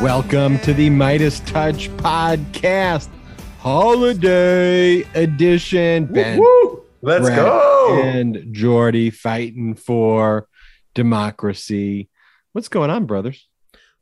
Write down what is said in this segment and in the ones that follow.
Welcome to the Meidas Touch podcast, holiday edition. Ben, Let's Brett, go. And Jordy fighting for democracy. What's going on, brothers?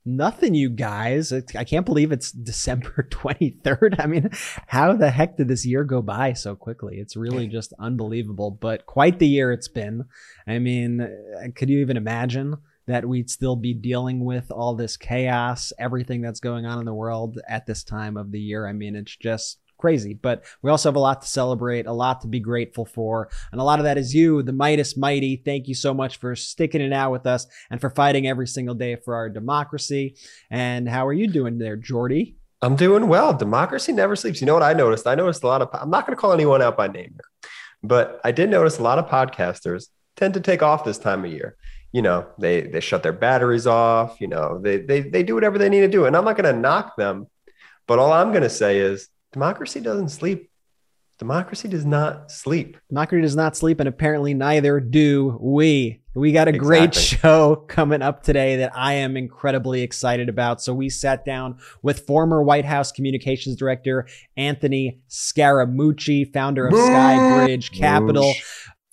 Nothing, you guys. I can't believe it's December 23rd. I mean, how the heck did this year go by so quickly? It's really just unbelievable, but quite the year it's been. I mean, uh, could you even imagine that we'd still be dealing with all this chaos, everything that's going on in the world at this time of the year? I mean, it's just crazy, but we also have a lot to celebrate, a lot to be grateful for. And a lot of that is you, the Meidas Mighty. Thank you so much for sticking it out with us and for fighting every single day for our democracy. And how are you doing there, Jordy? I'm doing well. Democracy never sleeps. You know what I noticed? I noticed a lot of, I'm not going to call anyone out by name here, but I did notice a lot of podcasters tend to take off this time of year. You know, they they shut their batteries off, you know, they they they do whatever they need to do. And I'm not going to knock them, but all I'm going to say is democracy doesn't sleep. Democracy does not sleep. Democracy does not sleep, and apparently neither do we. We got a great show coming up today that I am incredibly excited about. So we sat down with former White House Communications Director Anthony Scaramucci, founder of Skybridge Capital.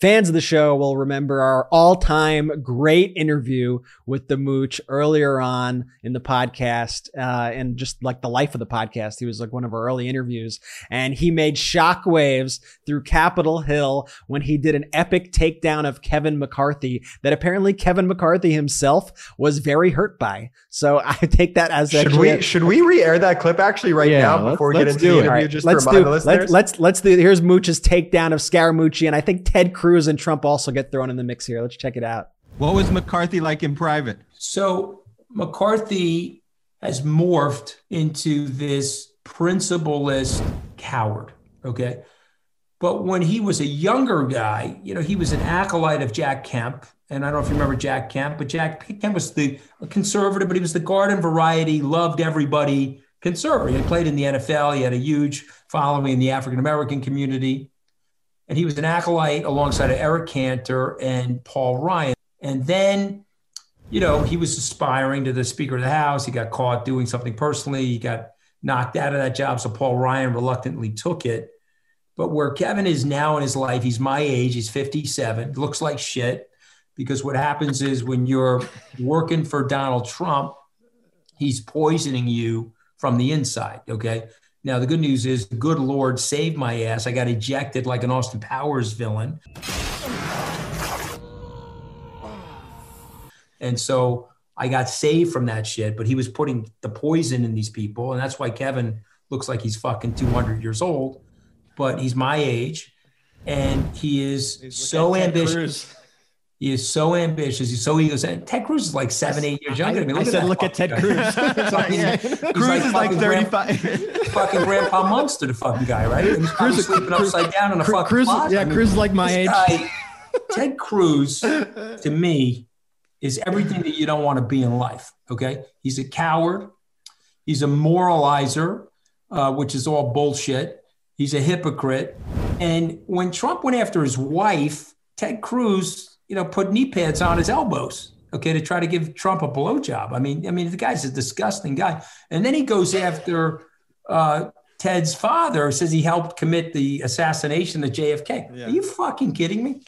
Fans of the show will remember our all-time great interview with the Mooch earlier on in the podcast, uh, and just like the life of the podcast. He was like one of our early interviews, and he made shockwaves through Capitol Hill when he did an epic takedown of Kevin McCarthy that apparently Kevin McCarthy himself was very hurt by. So I take that as Should actually we should we re-air that clip actually right Yeah, now let's- before we get into do the it. interview? All right, just let's to remind do the let's, listeners. let's let's do here's Mooch's takedown of Scaramucci, and I think Ted Cruz and Trump also get thrown in the mix here. Let's check it out. What was McCarthy like in private? So McCarthy has morphed into this principleless coward. Okay. But when he was a younger guy, you know, he was an acolyte of Jack Kemp. And I don't know if you remember Jack Kemp, but Jack Kemp was the a conservative, but he was the garden variety, loved everybody conservative. He played in the NFL. He had a huge following in the African American community. And he was an acolyte alongside of Eric Cantor and Paul Ryan. And then you know, he was aspiring to the Speaker of the House. He got caught doing something personally. He got knocked out of that job. So Paul Ryan reluctantly took it. But where Kevin is now in his life, he's my age, he's 57, looks like shit. Because what happens is when you're working for Donald Trump, he's poisoning you from the inside. Okay. Now, the good news is the good Lord saved my ass. I got ejected like an Austin Powers villain. And so I got saved from that shit, but he was putting the poison in these people. And that's why Kevin looks like he's fucking 200 years old, but he's my age. And he is so ambitious. He is so ambitious. He's so egocentric. Ted Cruz is like seven, eight years younger than me. I Look said, look at Ted guy. Cruz. Fucking- Yeah. Cruz is like fucking grand- 35. fucking Grandpa Munster, the fucking guy, right? And he's Cruz- sleeping upside down in a fucking Cruz, yeah, I mean, Cruz is like my age. guy, Ted Cruz, to me, is everything that you don't want to be in life. Okay, he's a coward. He's a moralizer, uh, which is all bullshit. He's a hypocrite. And when Trump went after his wife, Ted Cruz, you know, put knee pads on his elbows. Okay, to try to give Trump a blowjob. I mean, I mean, the guy's a disgusting guy. And then he goes after uh, Ted's father, says he helped commit the assassination of JFK. Yeah. Are you fucking kidding me?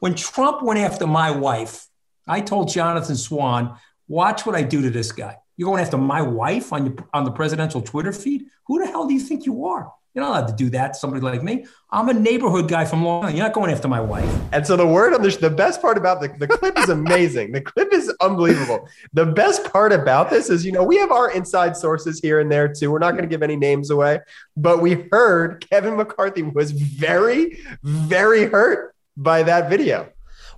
When Trump went after my wife, I told Jonathan Swan, watch what I do to this guy. You're going after my wife on your on the presidential Twitter feed? Who the hell do you think you are? You're not allowed to do that somebody like me. I'm a neighborhood guy from Long Island. You're not going after my wife. And so the word on the the best part about the, the clip is amazing. the clip is unbelievable. The best part about this is, you know, we have our inside sources here and there too. We're not going to give any names away, but we heard Kevin McCarthy was very, very hurt by that video.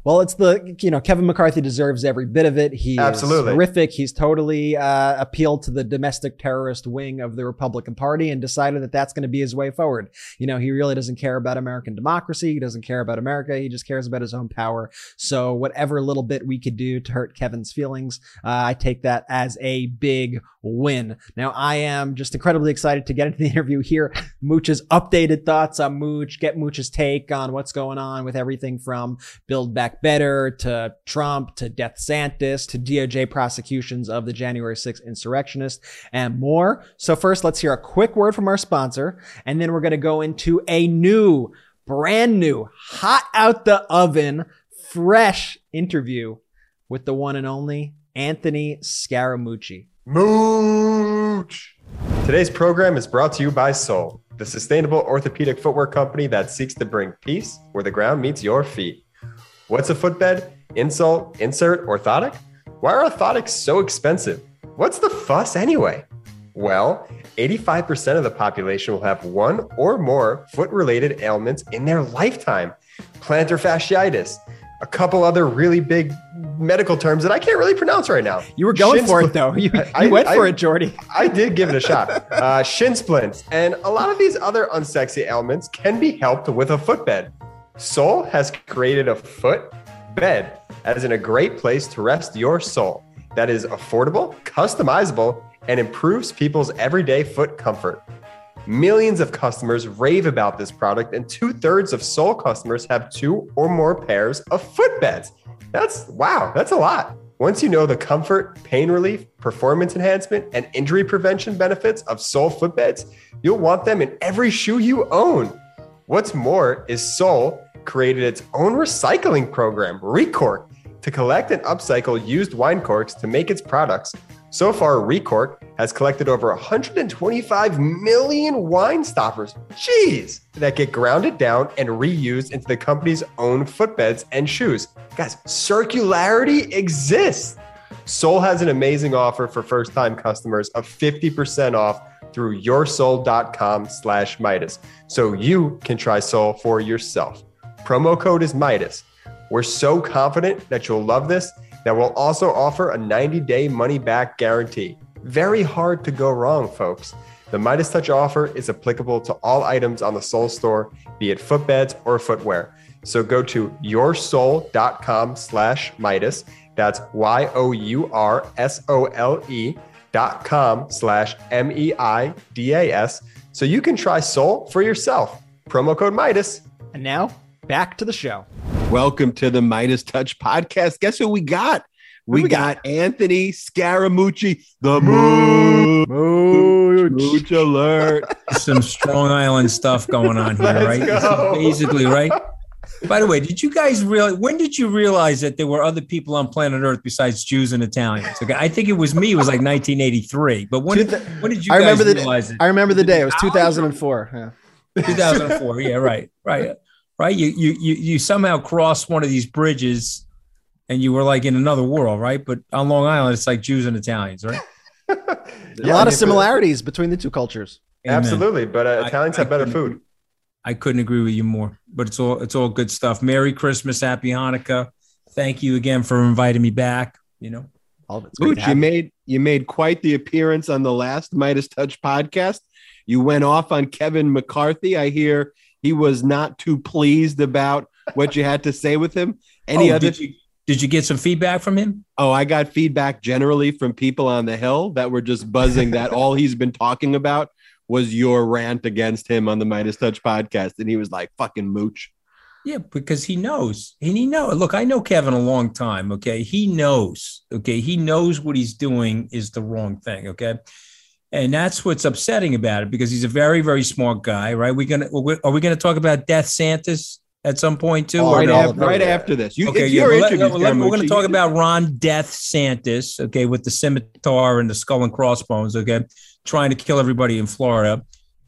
Well, it's the you know Kevin McCarthy deserves every bit of it. He Absolutely. horrific. He's totally uh, appealed to the domestic terrorist wing of the Republican Party and decided that that's going to be his way forward. You know, he really doesn't care about American democracy. He doesn't care about America. He just cares about his own power. So whatever little bit we could do to hurt Kevin's feelings, uh, I take that as a big win. Now I am just incredibly excited to get into the interview here. Mooch's updated thoughts on Mooch, get Mooch's take on what's going on with everything from Build Back Better to Trump to Death Santis to DOJ prosecutions of the January 6th insurrectionists and more. So first, let's hear a quick word from our sponsor, and then we're going to go into a new, brand new, hot out the oven, fresh interview with the one and only Anthony Scaramucci. Mooch. Today's program is brought to you by Sole, the sustainable orthopedic footwear company that seeks to bring peace where the ground meets your feet. What's a footbed? Insult, insert, orthotic? Why are orthotics so expensive? What's the fuss anyway? Well, 85% of the population will have one or more foot related ailments in their lifetime plantar fasciitis, a couple other really big medical terms that I can't really pronounce right now. You were going Shin for it though. You, you I- went I- for it, Jordy. I did give it a shot. Uh, shin splints and a lot of these other unsexy ailments can be helped with a footbed. Sole has created a foot bed as in a great place to rest your soul that is affordable, customizable, and improves people's everyday foot comfort. Millions of customers rave about this product, and two thirds of Sole customers have two or more pairs of footbeds. That's wow, that's a lot. Once you know the comfort, pain relief, performance enhancement, and injury prevention benefits of Sole footbeds, you'll want them in every shoe you own. What's more is Sole created its own recycling program, Recork, to collect and upcycle used wine corks to make its products. So far, Recork has collected over 125 million wine stoppers, jeez, that get grounded down and reused into the company's own footbeds and shoes. Guys, circularity exists. Sole has an amazing offer for first-time customers of 50% off through yoursole.com slash Meidas. So you can try Sole for yourself. Promo code is Meidas. We're so confident that you'll love this that we'll also offer a 90 day money back guarantee. Very hard to go wrong, folks. The Meidas Touch offer is applicable to all items on the Sole store, be it footbeds or footwear. So go to yoursole.com slash Meidas. That's Y O U R S O L E dot com slash M E I D A S. So you can try Sole for yourself. Promo code Meidas. And now back to the show. Welcome to the Meidas Touch podcast. Guess who we got? We, we got, Anthony Scaramucci, the Mooch. Mooch alert. some Strong Island stuff going on here, Let's right? Go. basically, right? By the way, did you guys realize when did you realize that there were other people on planet Earth besides Jews and Italians? Okay, I think it was me. It was like 1983. But when did, when did you I guys remember the realize it? I remember the day. It was 2004. Yeah. 2004. Yeah, right, right, right. You you you you somehow crossed one of these bridges, and you were like in another world, right? But on Long Island, it's like Jews and Italians, right? a lot of similarities between the two cultures. Amen. Absolutely, but uh, Italians I have better food. I couldn't agree with you more. But it's all it's all good stuff. Merry Christmas, Happy Hanukkah. Thank you again for inviting me back. You know, All of it's great Mooch, to you have you. made you made quite the appearance on the last Meidas Touch podcast. You went off on Kevin McCarthy. I hear he was not too pleased about what you had to say with him. Any Oh, other? Did you, did you get some feedback from him? Oh, I got feedback generally from people on the hill that were just buzzing that all he's been talking about was your rant against him on the Meidas Touch podcast. And he was like, fucking mooch. Yeah, because he knows. And he know. Look, I know Kevin a long time. Okay, he knows. Okay, he knows what he's doing is the wrong thing. Okay, and that's what's upsetting about it because he's a very, very smart guy. Right? We're gonna are we gonna talk about Death Santis at some point too? Oh, right, no, after, right after this. You, Okay, yeah, your well, let- interview. let- we're going to talk about Ron Death Santis, okay, with the scimitar and the skull and crossbones, okay, trying to kill everybody in Florida.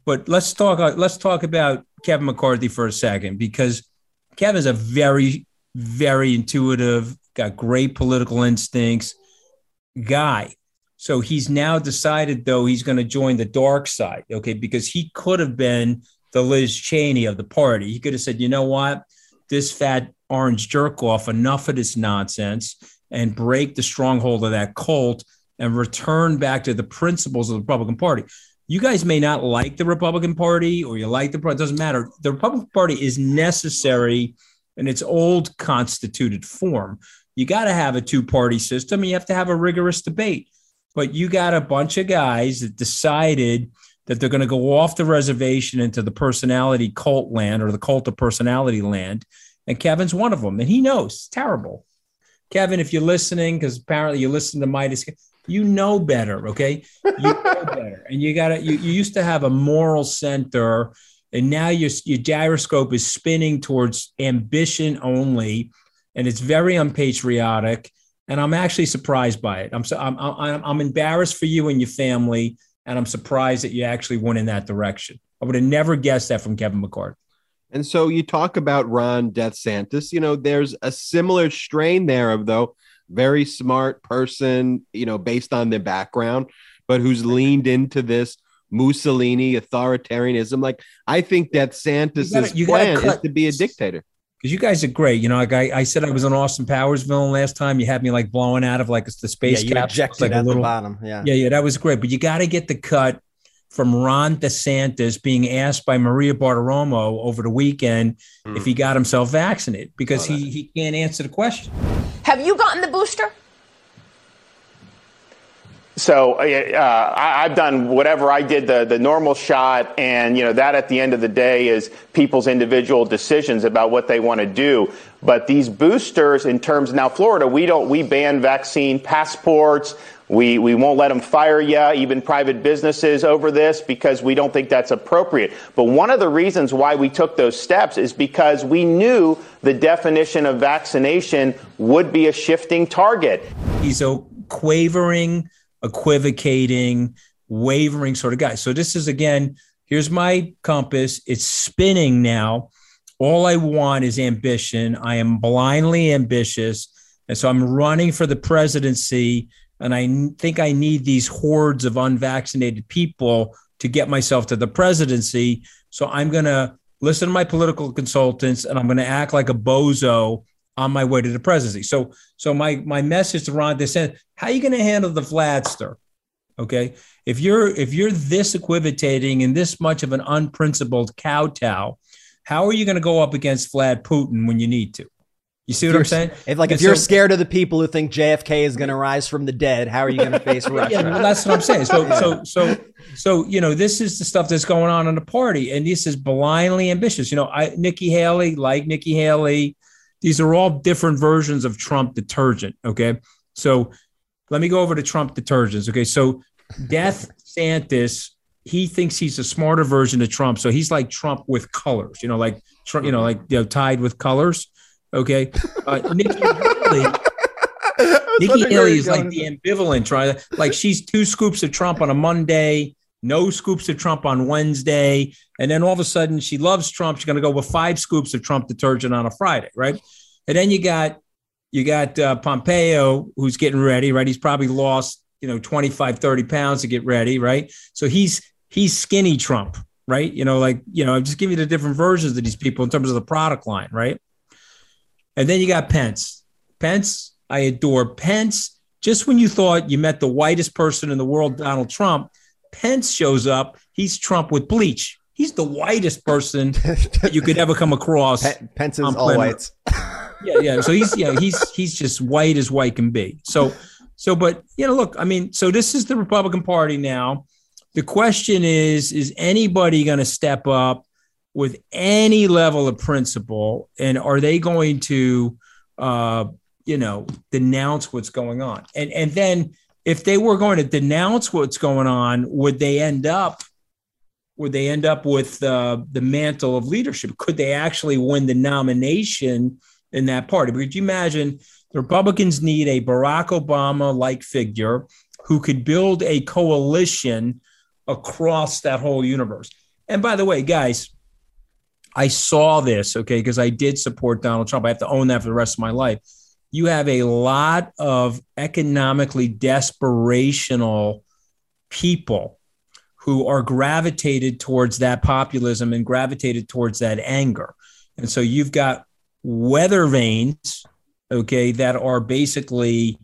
But let's talk. uh, Let's talk about Kevin McCarthy for a second because Kevin's a very, very intuitive, got great political instincts guy. So he's now decided, though, he's going to join the dark side, okay, because he could have been the Liz Cheney of the party. He could have said, you know what, this fat orange jerk off, enough of this nonsense, and break the stronghold of that cult and return back to the principles of the Republican Party. You guys may not like the Republican Party or you like the party, doesn't matter. The Republican Party is necessary in its old constituted form. You got to have a two party system and you have to have a rigorous debate. But you got a bunch of guys that decided that they're going to go off the reservation into the personality cult land or the cult of personality land and Kevin's one of them, and he knows it's terrible. Kevin, if you're listening, because apparently you listen to Meidas, you know better, okay? You know better, and you gotta. You, you used to have a moral center, and now your your gyroscope is spinning towards ambition only, and it's very unpatriotic. And I'm actually surprised by it. I'm so I'm I'm, I'm embarrassed for you and your family, and I'm surprised that you actually went in that direction. I would have never guessed that from Kevin McCarthy. And so you talk about Ron DeSantis. You know, there's a similar strain there of though very smart person. You know, based on their background, but who's leaned into this Mussolini authoritarianism. Like I think that Santis's You gotta- you plan is to be a dictator. Because you guys are great. You know, like I, I said, I was an Austin Powers villain last time. You had me like blowing out of like the space you capsule. ejected like a little, the bottom. Yeah. Yeah, yeah, that was great. But you got to get the cut from Ron DeSantis being asked by Maria Bartiromo over the weekend if hmm. he got himself vaccinated because he, he can't answer the question. Have you gotten the booster? So uh, I, I've done whatever I did, the, the normal shot, and you know that at the end of the day is people's individual decisions about what they want to do. But these boosters, in terms now, Florida, we don't we ban vaccine passports. We we won't let them fire you, even private businesses, over this because we don't think that's appropriate. But one of the reasons why we took those steps is because we knew the definition of vaccination would be a shifting target. He's a quavering, equivocating, wavering sort of guy. So this is again, here's my compass. It's spinning now. All I want is ambition. I am blindly ambitious. And so I'm running for the presidency. And I think I need these hordes of unvaccinated people to get myself to the presidency. So I'm going to listen to my political consultants and I'm going to act like a bozo on my way to the presidency. So, so my my message to Ron DeSantis: How are you going to handle the Vladster? Okay, if you're if you're this equivocating and this much of an unprincipled kowtow, how are you going to go up against Vlad Putin when you need to? You see what I'm saying? If like if you're so- scared of the people who think JFK is going to rise from the dead, how are you going to face Russia? Yeah, well, that's what I'm saying. So, so, so, so, you know, this is the stuff that's going on in the party, and this is blindly ambitious. You know, I Nikki Haley, like Nikki Haley, these are all different versions of Trump detergent. Okay, so let me go over to Trump detergents. Okay, so Death Santis, he thinks he's a smarter version of Trump, so he's like Trump with colors. You know, like Trump, you know, like you know, tied with colors. Okay, uh, Nikki Haley. Nikki Haley is like the ambivalent, try like she's two scoops of Trump on a Monday, no scoops of Trump on Wednesday, and then all of a sudden she loves Trump. She's going to go with five scoops of Trump detergent on a Friday, right? And then you got you got uh, Pompeo who's getting ready, right? He's probably lost you know 25, 30 pounds to get ready, right? So he's he's skinny Trump, right? You know, like you know, I'm just giving you the different versions of these people in terms of the product line, right? And then you got Pence. Pence, I adore Pence. Just when you thought you met the whitest person in the world, Donald Trump, Pence shows up. He's Trump with bleach. He's the whitest person you could ever come across. Pe- Pence is all whites. yeah, yeah. So he's yeah, he's he's just white as white can be. So so but you know, look, I mean, so this is the Republican Party now. The question is, is anybody going to step up with any level of principle, and are they going to, uh, you know, denounce what's going on? And and then if they were going to denounce what's going on, would they end up? Would they end up with uh, the mantle of leadership? Could they actually win the nomination in that party? Could you imagine the Republicans need a Barack Obama like figure who could build a coalition across that whole universe. And by the way, guys, I saw this, okay, because I did support Donald Trump. I have to own that for the rest of my life. You have a lot of economically desperational people who are gravitated towards that populism and gravitated towards that anger. And so you've got weather vanes, okay, that are basically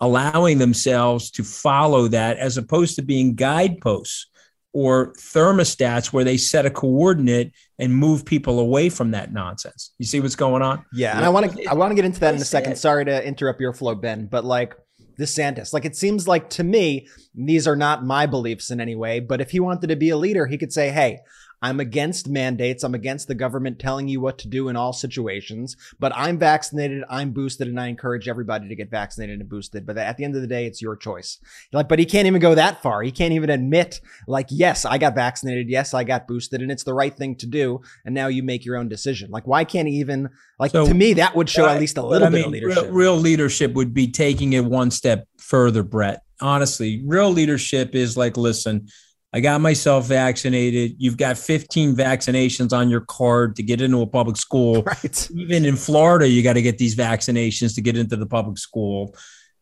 allowing themselves to follow that as opposed to being guideposts or thermostats where they set a coordinate and move people away from that nonsense. You see what's going on? Yeah, and I want to I want to get into that in a second. Sorry to interrupt your flow, Ben, but like DeSantis, like it seems like to me these are not my beliefs in any way. But if he wanted to be a leader, he could say, "Hey, I'm against mandates. I'm against the government telling you what to do in all situations. But I'm vaccinated. I'm boosted, and I encourage everybody to get vaccinated and boosted. But at the end of the day, it's your choice. Like, but he can't even go that far. He can't even admit, like, yes, I got vaccinated. Yes, I got boosted, and it's the right thing to do. And now you make your own decision. Like, why can't he even? Like, So, to me, that would show I- at least a little I bit mean, of leadership. Real, real leadership would be taking it one step further, Brett. Honestly, real leadership is like, listen, I got myself vaccinated. You've got 15 vaccinations on your card to get into a public school. right. Even in Florida, you got to get these vaccinations to get into the public school.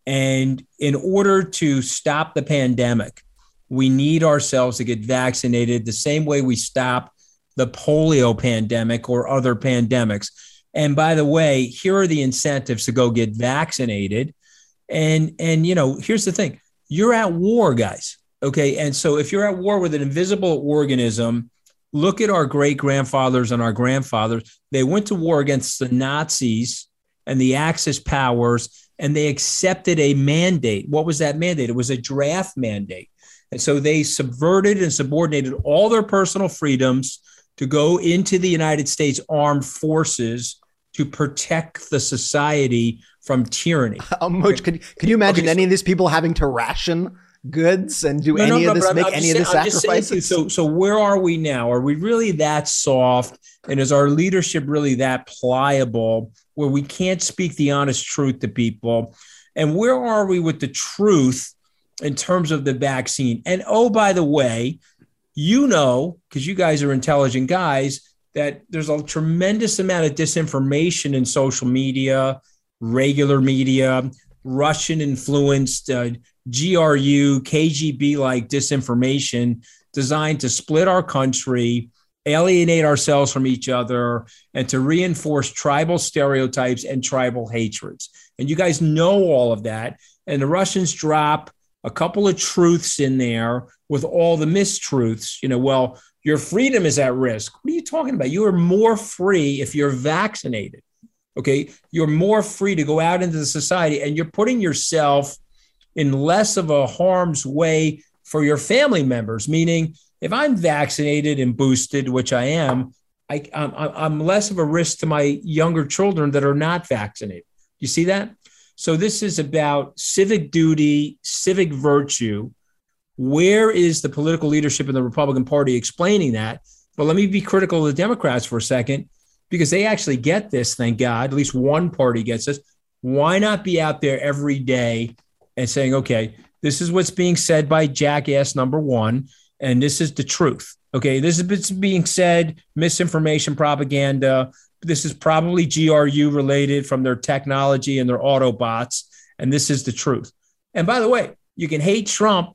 And in order to stop the pandemic, we need ourselves to get vaccinated the same way we stop the polio pandemic or other pandemics. And by the way, here are the incentives to go get vaccinated. And and you know, here's the thing. You're at war, guys. Okay? And so if you're at war with an invisible organism, look at our great grandfathers and our grandfathers. They went to war against the Nazis and the Axis powers and they accepted a mandate. What was that mandate? It was a draft mandate. And so they subverted and subordinated all their personal freedoms to go into the United States armed forces to protect the society from tyranny. Um, Mooch, could, could you imagine Okay, any of these people having to ration goods and do No, any no, of this, make I'm any of the saying- saying sacrifices? So, so where are we now? Are we really that soft? And is our leadership really that pliable where we can't speak the honest truth to people? And where are we with the truth in terms of the vaccine? And oh, by the way, you know, because you guys are intelligent guys, that there's a tremendous amount of disinformation in social media, regular media, Russian influenced uh, GRU, KGB like disinformation designed to split our country, alienate ourselves from each other, and to reinforce tribal stereotypes and tribal hatreds. And you guys know all of that. And the Russians drop a couple of truths in there with all the mistruths. You know, well, your freedom is at risk. What are you talking about? You are more free if you're vaccinated. Okay. You're more free to go out into the society and you're putting yourself in less of a harm's way for your family members. Meaning, if I'm vaccinated and boosted, which I am, I, I'm, I'm less of a risk to my younger children that are not vaccinated. You see that? So, this is about civic duty, civic virtue. Where is the political leadership in the Republican Party explaining that? But let me be critical of the Democrats for a second, because they actually get this, thank God. At least one party gets this. Why not be out there every day and saying, okay, this is what's being said by jackass number one, and this is the truth. Okay, this is being said, misinformation, propaganda. This is probably GRU related from their technology and their Autobots, and this is the truth. And by the way, you can hate Trump,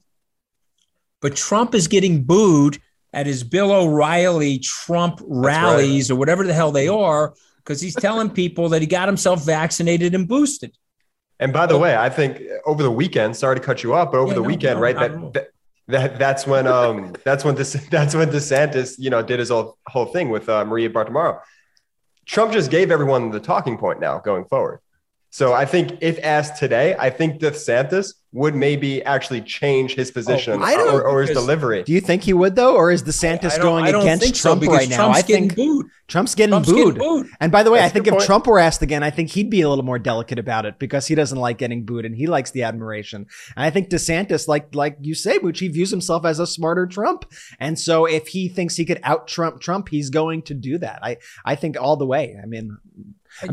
but Trump is getting booed at his Bill O'Reilly Trump rallies or whatever the hell they are because he's telling people that he got himself vaccinated and boosted. And by the way, I think over the weekend, sorry to cut you off, but over Yeah, the no, weekend, no, right? not at all. That, that, that that's when um that's when this that's when DeSantis you know did his whole whole thing with uh, Maria Bartiromo. Trump just gave everyone the talking point now going forward. So I think if asked today, I think DeSantis would maybe actually change his position I don't- or, or his delivery. Do you think he would though, or is DeSantis going against think so, Trump because right now? Trump's I think booed. Trump's getting Trump's booed. getting booed. And by the way, That's I think if point. Trump were asked again, I think he'd be a little more delicate about it because he doesn't like getting booed and he likes the admiration. And I think DeSantis, like like you say, Mooch, he views himself as a smarter Trump. And so if he thinks he could out Trump Trump, he's going to do that. I I think all the way. I mean,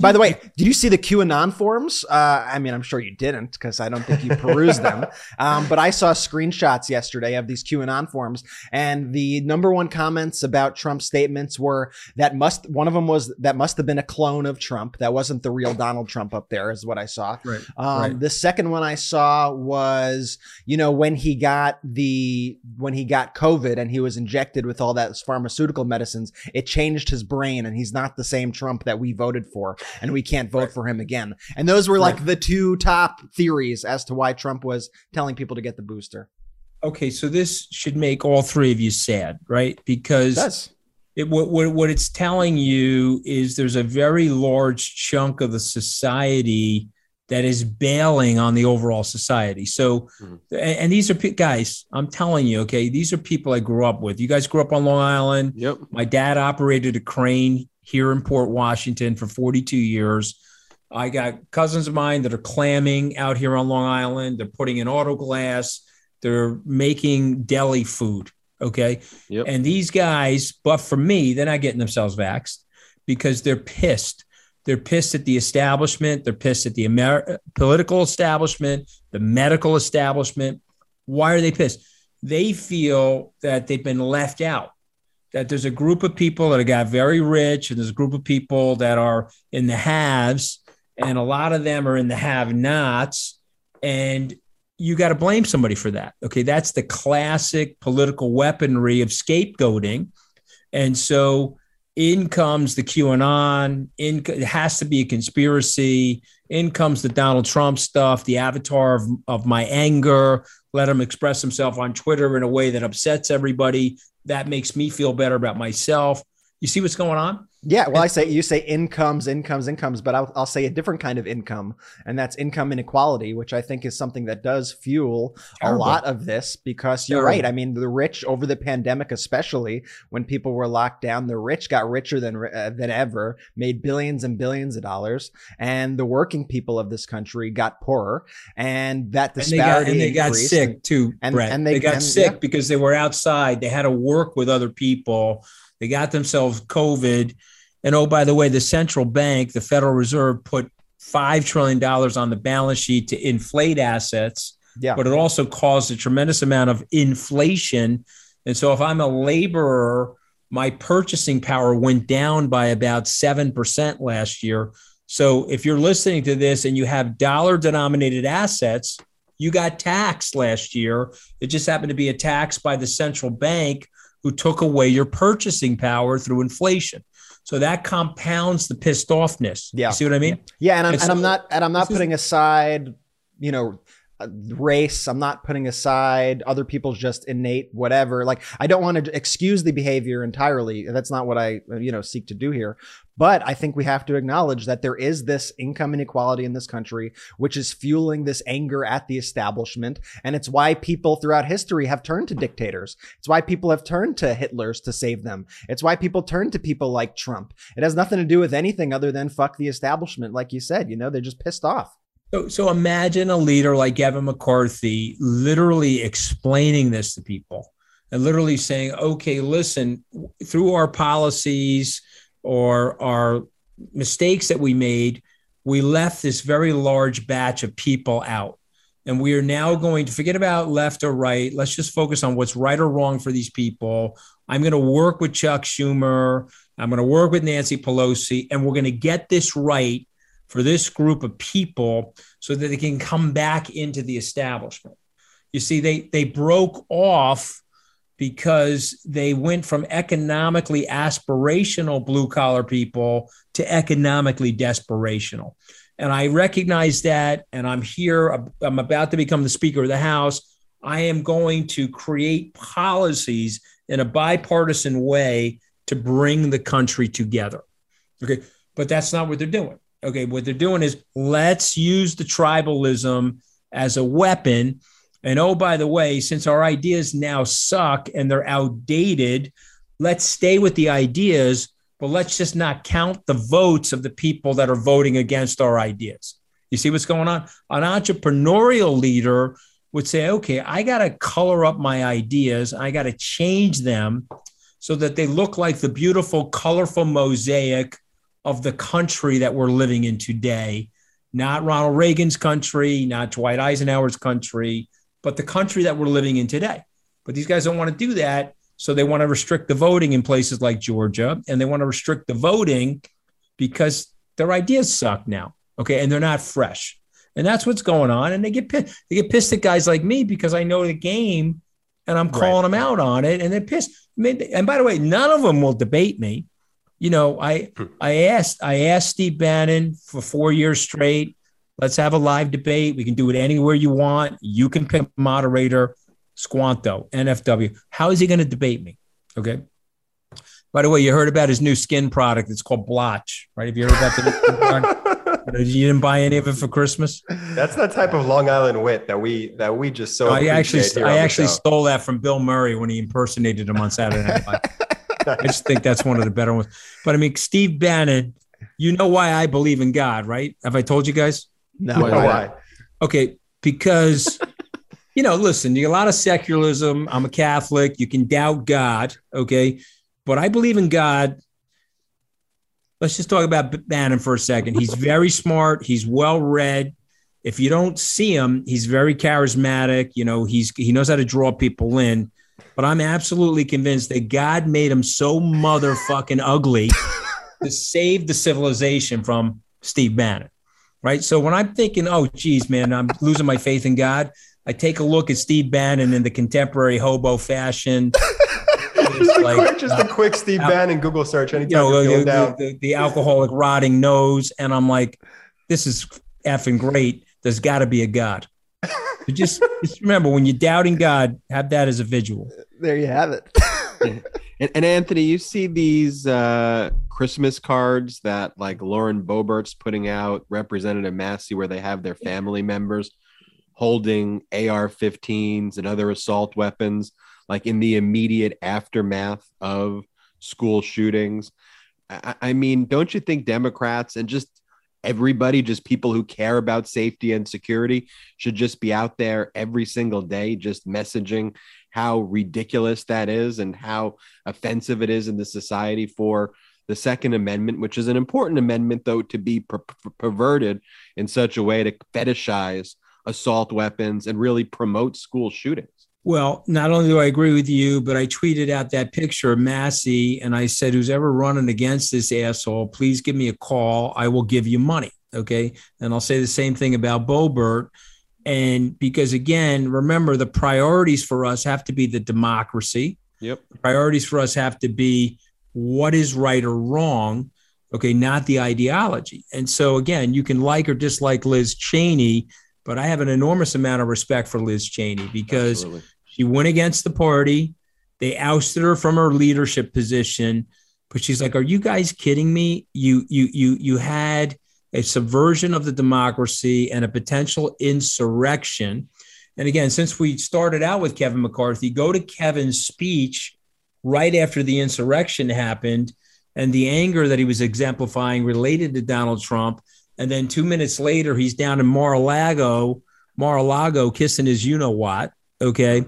by the way, did you see the QAnon forums? Uh, I mean, I'm sure you didn't because I don't think you perused them. Um, but I saw screenshots yesterday of these QAnon forums, and the number one comments about Trump's statements were that must one of them was that must have been a clone of Trump. That wasn't the real Donald Trump up there, is what I saw. Right. Um, Right. The second one I saw was, you know, when he got the when he got COVID and he was injected with all that pharmaceutical medicines, it changed his brain, and he's not the same Trump that we voted for, and we can't vote for him again. And those were like the two top theories as to why Trump was telling people to get the booster. Okay, so this should make all three of you sad, right? Because it, what, what, what it's telling you is there's a very large chunk of the society that is bailing on the overall society. So, Mhm. and, and these are pe- guys, I'm telling you, okay, these are people I grew up with. You guys grew up on Long Island. Yep. My dad operated a crane here in Port Washington for 42 years. I got cousins of mine that are clamming out here on Long Island. They're putting in auto glass. They're making deli food. Okay. Yep. And these guys, but for me, they're not getting themselves vaxxed because they're pissed. They're pissed at the establishment. They're pissed at the Amer- political establishment, the medical establishment. Why are they pissed? They feel that they've been left out, that there's a group of people that have got very rich, and there's a group of people that are in the haves, and a lot of them are in the have nots. And you got to blame somebody for that. Okay. That's the classic political weaponry of scapegoating. And so in comes the QAnon, in it has to be a conspiracy. In comes the Donald Trump stuff, the avatar of, of my anger. Let him express himself on Twitter in a way that upsets everybody. That makes me feel better about myself. You see what's going on? Yeah, well, I say you say incomes, incomes, incomes, but I'll, I'll say a different kind of income, and that's income inequality, which I think is something that does fuel Terrible. a lot of this. Because you're Terrible. right. I mean, the rich over the pandemic, especially when people were locked down, the rich got richer than uh, than ever, made billions and billions of dollars, and the working people of this country got poorer, and that And they got, disparity and they got sick too, and- Brett. and they, they- got and- sick yeah. because they were outside. They had to work with other people. They got themselves COVID. And oh, by the way, the central bank, the Federal Reserve, put $5 trillion on the balance sheet to inflate assets, yeah, but it also caused a tremendous amount of inflation. And so if I'm a laborer, my purchasing power went down by about 7% last year. So if you're listening to this and you have dollar denominated assets, you got taxed last year. It just happened to be a tax by the central bank who took away your purchasing power through inflation. So that compounds the pissed offness. Yeah. You see what I mean? Yeah, and I'm, And and I'm not and I'm not putting aside, you know, race. I'm not putting aside other people's just innate whatever. Like I don't want to excuse the behavior entirely. That's not what I uh, you know seek to do here. But I think we have to acknowledge that there is this income inequality in this country, which is fueling this anger at the establishment. And it's why people throughout history have turned to dictators. It's why people have turned to Hitlers to save them. It's why people turn to people like Trump. It has nothing to do with anything other than fuck the establishment. Like you said, you know, they're just pissed off. So, so imagine a leader like Kevin McCarthy literally explaining this to people and literally saying, okay, listen, through our policies or our mistakes that we made, we left this very large batch of people out. And we are now going to forget about left or right. Let's just focus on what's right or wrong for these people. I'm going to work with Chuck Schumer. I'm going to work with Nancy Pelosi, and we're going to get this right for this group of people so that they can come back into the establishment. You see, they they broke off because they went from economically aspirational blue collar people to economically desperational. And I recognize that. And I'm here, I'm about to become the Speaker of the House. I am going to create policies in a bipartisan way to bring the country together. Okay. But that's not what they're doing. Okay. What they're doing is let's use the tribalism as a weapon. And oh, by the way, since our ideas now suck and they're outdated, let's stay with the ideas, but let's just not count the votes of the people that are voting against our ideas. You see what's going on? An entrepreneurial leader would say, okay, I got to color up my ideas, I got to change them so that they look like the beautiful, colorful mosaic of the country that we're living in today. Not Ronald Reagan's country, not Dwight Eisenhower's country, but the country that we're living in today. But these guys don't want to do that. So they want to restrict the voting in places like Georgia, and they want to restrict the voting because their ideas suck now. Okay. And they're not fresh. And that's what's going on. And they get pissed. They get pissed at guys like me because I know the game and I'm calling them out on it. And they're pissed. And by the way, none of them will debate me. You know, I hmm. I asked I asked Steve Bannon for four years straight. Let's have a live debate. We can do it anywhere you want. You can pick a moderator. Squanto, NFW. How is he going to debate me? Okay. By the way, you heard about his new skin product. It's called Blotch, right? Have you heard about the new skin product? You didn't buy any of it for Christmas? That's the type of Long Island wit that we that we just so. I actually I actually stole that from Bill Murray when he impersonated him on Saturday Night Live. I just think that's one of the better ones. But I mean, Steve Bannon, you know why I believe in God, right? Have I told you guys? No. Why- why? Okay, because you know, listen, you got a lot of secularism. I'm a Catholic. You can doubt God, okay, but I believe in God. Let's just talk about Bannon for a second. He's very smart. He's well read. If you don't see him, he's very charismatic. You know, he's he knows how to draw people in. But I'm absolutely convinced that God made him so motherfucking ugly to save the civilization from Steve Bannon right? So when I'm thinking, oh, geez, man, I'm losing my faith in God, I take a look at Steve Bannon in the contemporary hobo fashion. Just, a like, quick, just uh, a quick Steve uh, Bannon Google search anytime you know, the, the, the, the alcoholic rotting nose. And I'm like, this is effing great. There's got to be a God. So just, just remember when you're doubting God, have that as a visual. There you have it. And, and Anthony, you see these uh, Christmas cards that like Lauren Boebert's putting out, Representative Massey, where they have their family members holding AR-15s and other assault weapons, like in the immediate aftermath of school shootings. I, I mean, don't you think Democrats and just everybody, just people who care about safety and security, should just be out there every single day, just messaging how ridiculous that is and how offensive it is in the society for the Second Amendment, which is an important amendment, though, to be per- per- perverted in such a way to fetishize assault weapons and really promote school shootings. Well, not only do I agree with you, but I tweeted out that picture of Massey and I said, who's ever running against this asshole, please give me a call. I will give you money. Okay. And I'll say the same thing about Boebert. And because again, remember the priorities for us have to be the democracy. Yep. The priorities for us have to be what is right or wrong. Okay. Not the ideology. And so again, you can like or dislike Liz Cheney, but I have an enormous amount of respect for Liz Cheney because Absolutely. she went against the party. They ousted her from her leadership position, but she's like, "Are you guys kidding me? You you you you had a subversion of the democracy and a potential insurrection." And again, since we started out with Kevin McCarthy, go to Kevin's speech right after the insurrection happened and the anger that he was exemplifying related to Donald Trump. And then two minutes later, he's down in Mar-a-Lago, Mar-a-Lago kissing his you know what. Okay.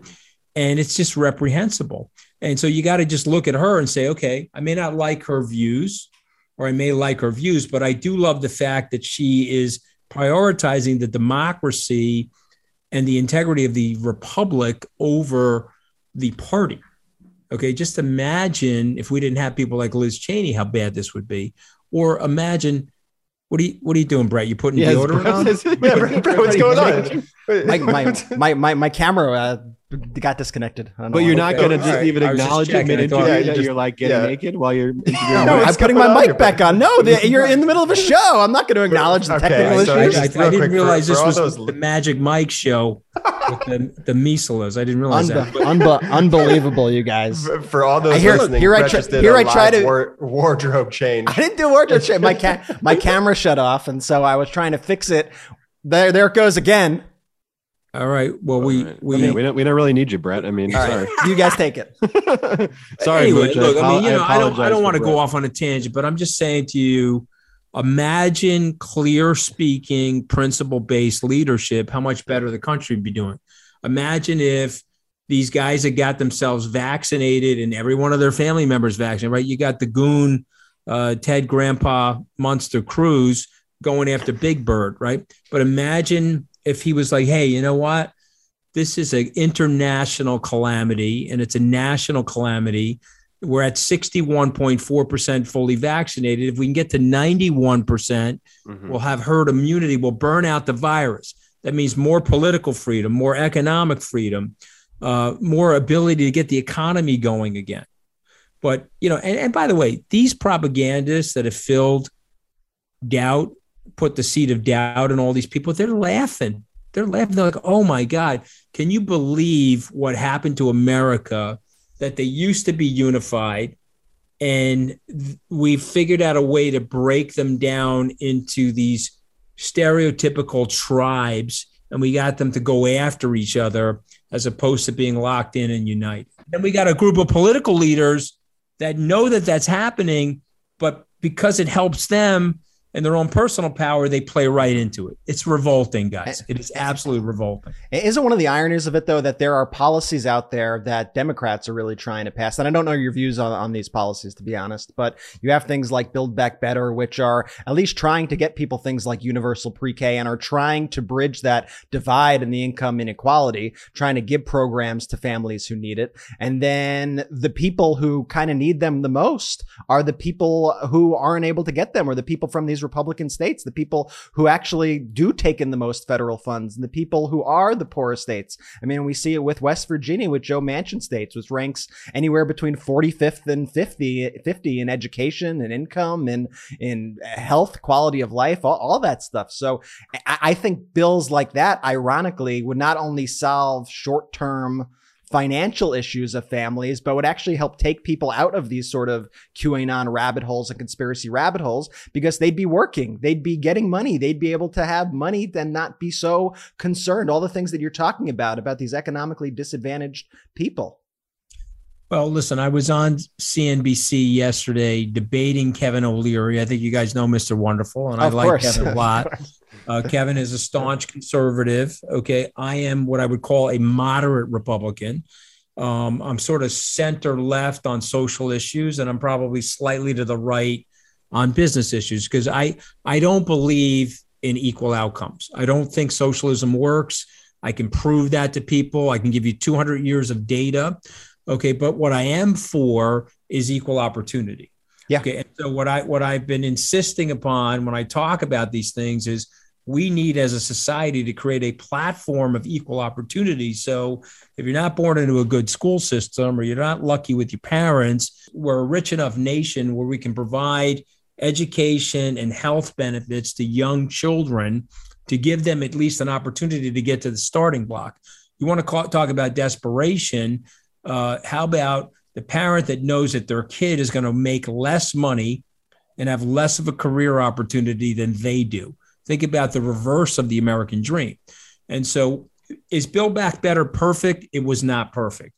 And it's just reprehensible. And so you got to just look at her and say, okay, I may not like her views or I may like her views, but I do love the fact that she is prioritizing the democracy and the integrity of the republic over the party. Okay, just imagine if we didn't have people like Liz Cheney, how bad this would be. Or imagine what are you what are you doing, Brett? You putting Yes, deodorant on? Yeah, Brett, Brett, what's going on? my, my, my, my, my camera uh, got disconnected. I don't But you're not Okay. going to just All right. even I just acknowledge it checking. Mid thought- interview Yeah, you that just- you're like getting yeah. naked while you're interviewing. No, No, I'm putting my mic here, back on. No, the, you're in the middle of a show. I'm not going to acknowledge the Okay, technical so issues. I- just I didn't realize for- this for was those- the Magic Mike show with the, the measles. I didn't realize that. Unbe- unbe- unbelievable, you guys. For- For all those I hear- listening, here I Brett try- did here a I try live to- war- wardrobe change. I didn't do wardrobe change. My ca- my camera shut off, and so I was trying to fix it. There, there it goes again. All right. Well, we All right. we, I mean, we don't we don't really need you, Brett. I mean, All right, you guys take it. sorry. sorry, anyway, Butch. look, I apo- mean, you know, I don't, I don't want to go off on a tangent, but I'm just saying to you, imagine clear speaking, principle based leadership, how much better the country would be doing. Imagine if these guys had got themselves vaccinated and every one of their family members vaccinated, right? You got the goon, uh, Ted Grandpa Munster Cruz going after Big Bird, right? But imagine if he was like, hey, you know what? This is an international calamity and it's a national calamity. We're at 61.4% fully vaccinated. If we can get to 91%, Mhm. we'll have herd immunity, we'll burn out the virus. That means more political freedom, more economic freedom, uh, more ability to get the economy going again. But, you know, and, and by the way, these propagandists that have filled doubt, put the seed of doubt in all these people, they're laughing. They're laughing. They're like, oh my God, can you believe what happened to America that they used to be unified? And we figured out a way to break them down into these stereotypical tribes and we got them to go after each other as opposed to being locked in and united. Then we got a group of political leaders that know that that's happening, but because it helps them, and their own personal power, they play right into it. It's revolting, guys. It is absolutely revolting. Isn't one of the ironies of it, though, that there are policies out there that Democrats are really trying to pass? And I don't know your views on, on these policies, to be honest, but you have things like Build Back Better, which are at least trying to get people things like universal pre K and are trying to bridge that divide in the income inequality, trying to give programs to families who need it. And then the people who kind of need them the most are the people who aren't able to get them or the people from these Republican states, the people who actually do take in the most federal funds, and the people who are the poorest states. I mean, we see it with West Virginia, with Joe Manchin states, which ranks anywhere between 45th and 50, 50 in education and income and in health, quality of life, all, all that stuff. So I, I think bills like that, ironically, would not only solve short term financial issues of families, but would actually help take people out of these sort of QAnon rabbit holes and conspiracy rabbit holes because they'd be working, they'd be getting money, they'd be able to have money and not be so concerned. All the things that you're talking about, about these economically disadvantaged people. Well, listen, I was on CNBC yesterday debating Kevin O'Leary. I think you guys know Mr. Wonderful, and I like Kevin a lot. Uh, Kevin is a staunch conservative. Okay. I am what I would call a moderate Republican. Um, I'm sort of center left on social issues, and I'm probably slightly to the right on business issues because I, I don't believe in equal outcomes. I don't think socialism works. I can prove that to people. I can give you 200 years of data. Okay. But what I am for is equal opportunity. Yeah. Okay. And so what I what I've been insisting upon when I talk about these things is we need as a society to create a platform of equal opportunity. So if you're not born into a good school system or you're not lucky with your parents, we're a rich enough nation where we can provide education and health benefits to young children to give them at least an opportunity to get to the starting block. You want to call, talk about desperation? Uh, how about the parent that knows that their kid is going to make less money and have less of a career opportunity than they do? Think about the reverse of the American dream. And so, is Build Back Better perfect? It was not perfect.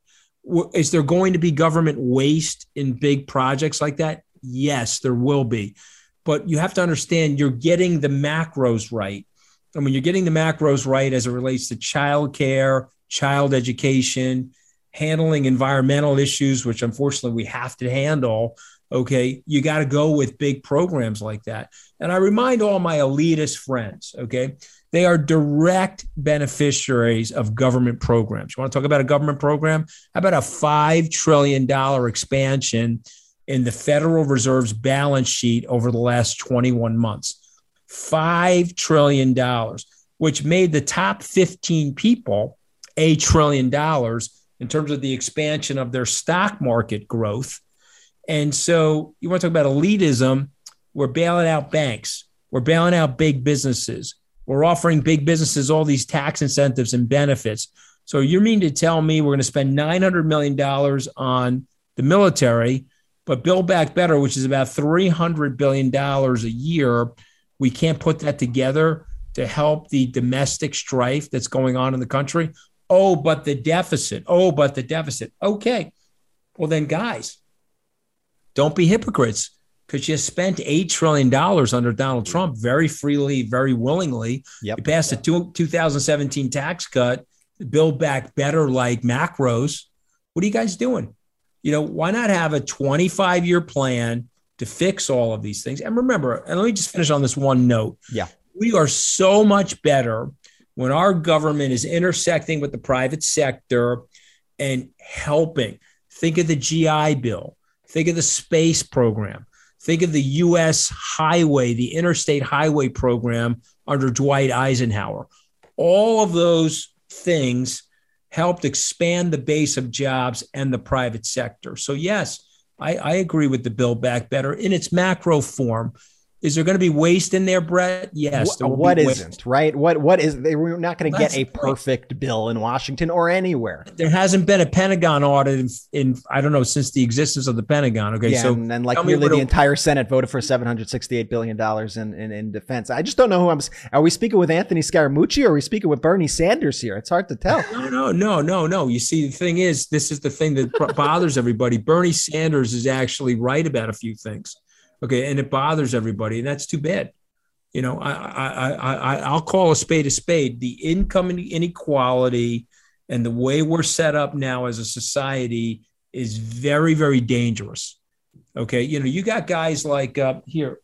Is there going to be government waste in big projects like that? Yes, there will be. But you have to understand you're getting the macros right. And when you're getting the macros right as it relates to child care, child education, handling environmental issues, which unfortunately we have to handle, okay, you got to go with big programs like that. And I remind all my elitist friends, okay, they are direct beneficiaries of government programs. You want to talk about a government program? How about a $5 trillion expansion in the Federal Reserve's balance sheet over the last 21 months? $5 trillion, which made the top 15 people a trillion dollars in terms of the expansion of their stock market growth. And so you want to talk about elitism? We're bailing out banks. We're bailing out big businesses. We're offering big businesses all these tax incentives and benefits. So you mean to tell me we're going to spend $900 million on the military, but Build Back Better, which is about $300 billion a year, we can't put that together to help the domestic strife that's going on in the country? Oh, but the deficit. Oh, but the deficit. Okay. Well, then, guys, don't be hypocrites because you spent $8 trillion under Donald Trump very freely, very willingly. Yep. You passed a two, 2017 tax cut, build back better like macros. What are you guys doing? You know, why not have a 25 year plan to fix all of these things? And remember, and let me just finish on this one note. Yeah. We are so much better when our government is intersecting with the private sector and helping. Think of the GI Bill Think of the space program. Think of the U.S. highway, the interstate highway program under Dwight Eisenhower. All of those things helped expand the base of jobs and the private sector. So, yes, I, I agree with the Build Back Better in its macro form. Is there going to be waste in there, Brett? Yes. Wh- what isn't right? What what is? They were not going to get a point. perfect bill in Washington or anywhere. There hasn't been a Pentagon audit in, in I don't know since the existence of the Pentagon. Okay, yeah, so and then like nearly the entire Senate voted for seven hundred sixty-eight billion dollars in, in in defense. I just don't know who I'm. Are we speaking with Anthony Scaramucci or are we speaking with Bernie Sanders here? It's hard to tell. No, no, no, no, no. You see, the thing is, this is the thing that bothers everybody. Bernie Sanders is actually right about a few things, okay, and it bothers everybody, and that's too bad. You know, I, I, I, I I'll call a spade a spade. The income inequality and the way we're set up now as a society is very, very dangerous. Okay, you know, you got guys like uh, here.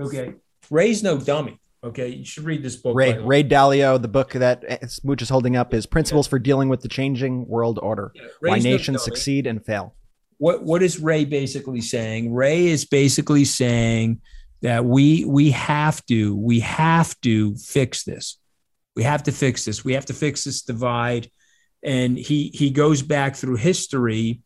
Okay, Ray's no dummy. Okay, you should read this book. Ray. Ray Dalio, the book that Smooch is holding up is Principles for Dealing with the Changing World Order: Why Ray's no Nations. Succeed and Fail. What what is Ray basically saying? Ray is basically saying that we we have to we have to fix this. We have to fix this. We have to fix this divide. And he he goes back through history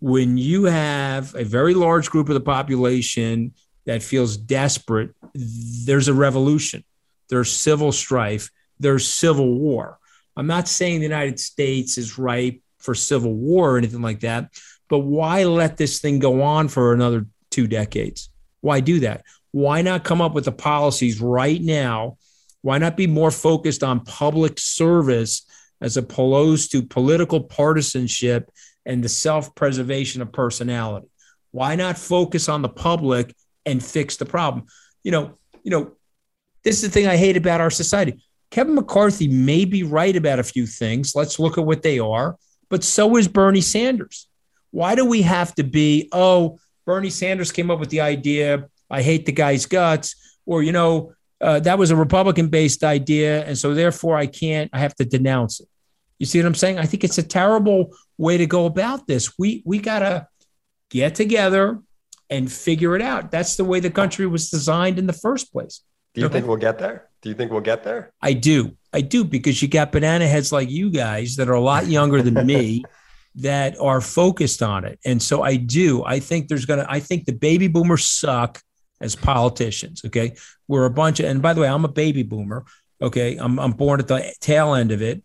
when you have a very large group of the population that feels desperate, there's a revolution. There's civil strife, there's civil war. I'm not saying the United States is ripe for civil war or anything like that, but why let this thing go on for another two decades? Why do that? Why not come up with the policies right now? Why not be more focused on public service as opposed to political partisanship and the self preservation of personality? Why not focus on the public and fix the problem? You know, you know, this is the thing I hate about our society. Kevin McCarthy may be right about a few things. Let's look at what they are, but so is Bernie Sanders. Why do we have to be, oh, Bernie Sanders came up with the idea, I hate the guy's guts, or, you know, uh, that was a Republican based idea. And so therefore I can't, I have to denounce it. You see what I'm saying? I think it's a terrible way to go about this. We, we got to get together and figure it out. That's the way the country was designed in the first place. Do you Okay. think we'll get there? Do you think we'll get there? I do. I do because you got banana heads like you guys that are a lot younger than me that are focused on it. And so I do. I think there's going to, I think the baby boomers suck as politicians. Okay. We're a bunch of, and by the way, I'm a baby boomer. Okay. I'm, I'm born at the tail end of it.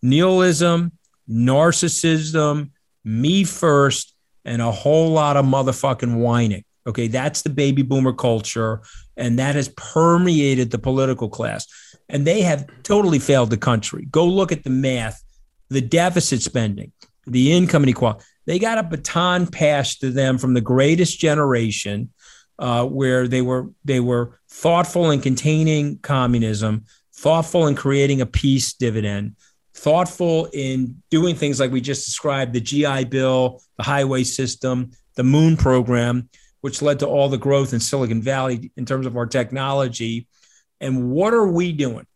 Nihilism, narcissism, me first, and a whole lot of motherfucking whining. Okay. That's the baby boomer culture. And that has permeated the political class. And they have totally failed the country. Go look at the math, the deficit spending, the income inequality. They got a baton passed to them from the greatest generation, uh, where they were they were thoughtful in containing communism, thoughtful in creating a peace dividend, thoughtful in doing things like we just described the GI Bill, the highway system, the moon program, which led to all the growth in Silicon Valley in terms of our technology. And what are we doing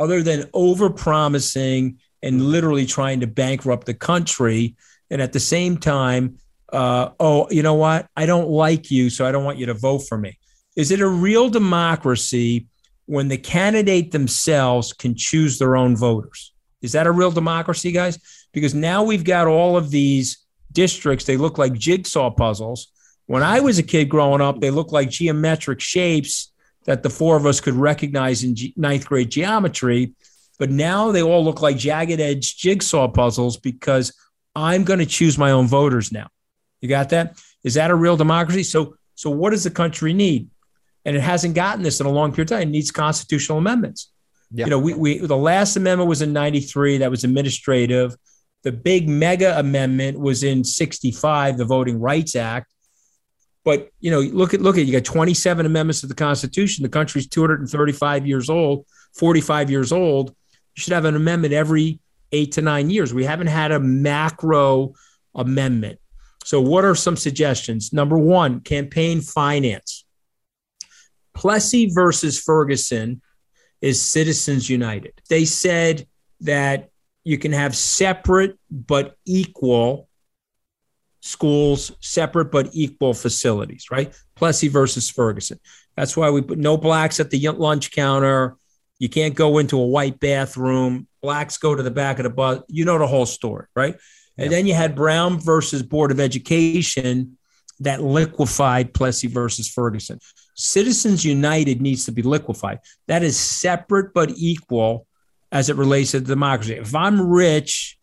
other than over promising and literally trying to bankrupt the country? And at the same time, uh, oh, you know what? I don't like you, so I don't want you to vote for me. Is it a real democracy when the candidate themselves can choose their own voters? Is that a real democracy, guys? Because now we've got all of these districts, they look like jigsaw puzzles. When I was a kid growing up, they looked like geometric shapes that the four of us could recognize in ninth grade geometry. But now they all look like jagged edge jigsaw puzzles because I'm going to choose my own voters now. You got that? Is that a real democracy? So, so what does the country need? And it hasn't gotten this in a long period of time. It needs constitutional amendments. Yeah. You know, we, we the last amendment was in 93, that was administrative. The big mega amendment was in 65, the Voting Rights Act. But you know, look at look at you got 27 amendments to the Constitution. The country's 235 years old, 45 years old. You should have an amendment every eight to nine years. We haven't had a macro amendment. So, what are some suggestions? Number one, campaign finance. Plessy versus Ferguson is Citizens United. They said that you can have separate but equal schools, separate but equal facilities, right? Plessy versus Ferguson. That's why we put no blacks at the lunch counter. You can't go into a white bathroom. Blacks go to the back of the bus. You know the whole story, right? And then you had Brown versus Board of Education. that liquefied Plessy versus Ferguson. Citizens United needs to be liquefied. That is separate but equal as it relates to democracy. If I'm rich,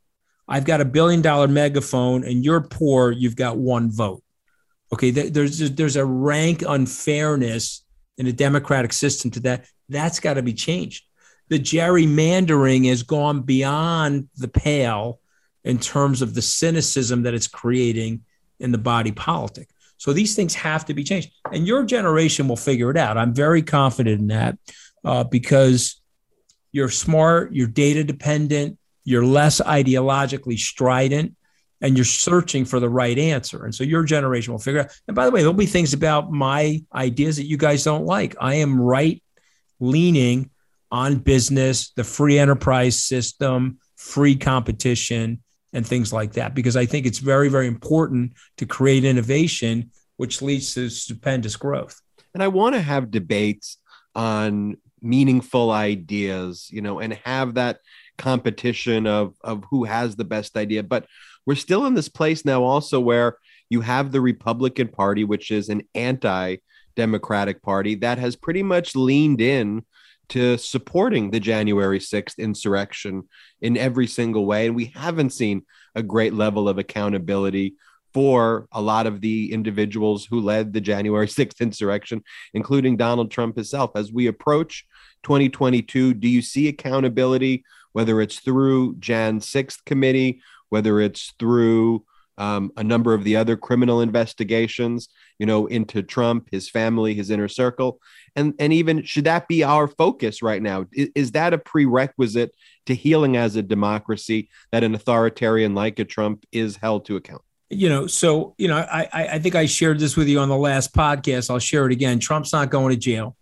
I've got a billion dollar megaphone, and you're poor, you've got one vote. Okay, there's there's a rank unfairness in a democratic system to that. That's got to be changed. The gerrymandering has gone beyond the pale in terms of the cynicism that it's creating in the body politic. So these things have to be changed, and your generation will figure it out. I'm very confident in that uh, because you're smart, you're data dependent, you're less ideologically strident, and you're searching for the right answer. And so your generation will figure out. And by the way, there'll be things about my ideas that you guys don't like. I am right leaning on business, the free enterprise system, free competition, and things like that, because I think it's very, very important to create innovation, which leads to stupendous growth. And I want to have debates on meaningful ideas, you know, and have that competition of of who has the best idea. But we're still in this place now also where you have the Republican Party, which is an anti-democratic party that has pretty much leaned in to supporting the January 6th insurrection in every single way. And we haven't seen a great level of accountability for a lot of the individuals who led the January 6th insurrection, including Donald Trump himself. As we approach 2022, do you see accountability, whether it's through Jan 6th committee, whether it's through um, a number of the other criminal investigations, you know, into Trump, his family, his inner circle, and and even should that be our focus right now? Is, is that a prerequisite to healing as a democracy that an authoritarian like a Trump is held to account? You know, so you know, I I think I shared this with you on the last podcast. I'll share it again. Trump's not going to jail.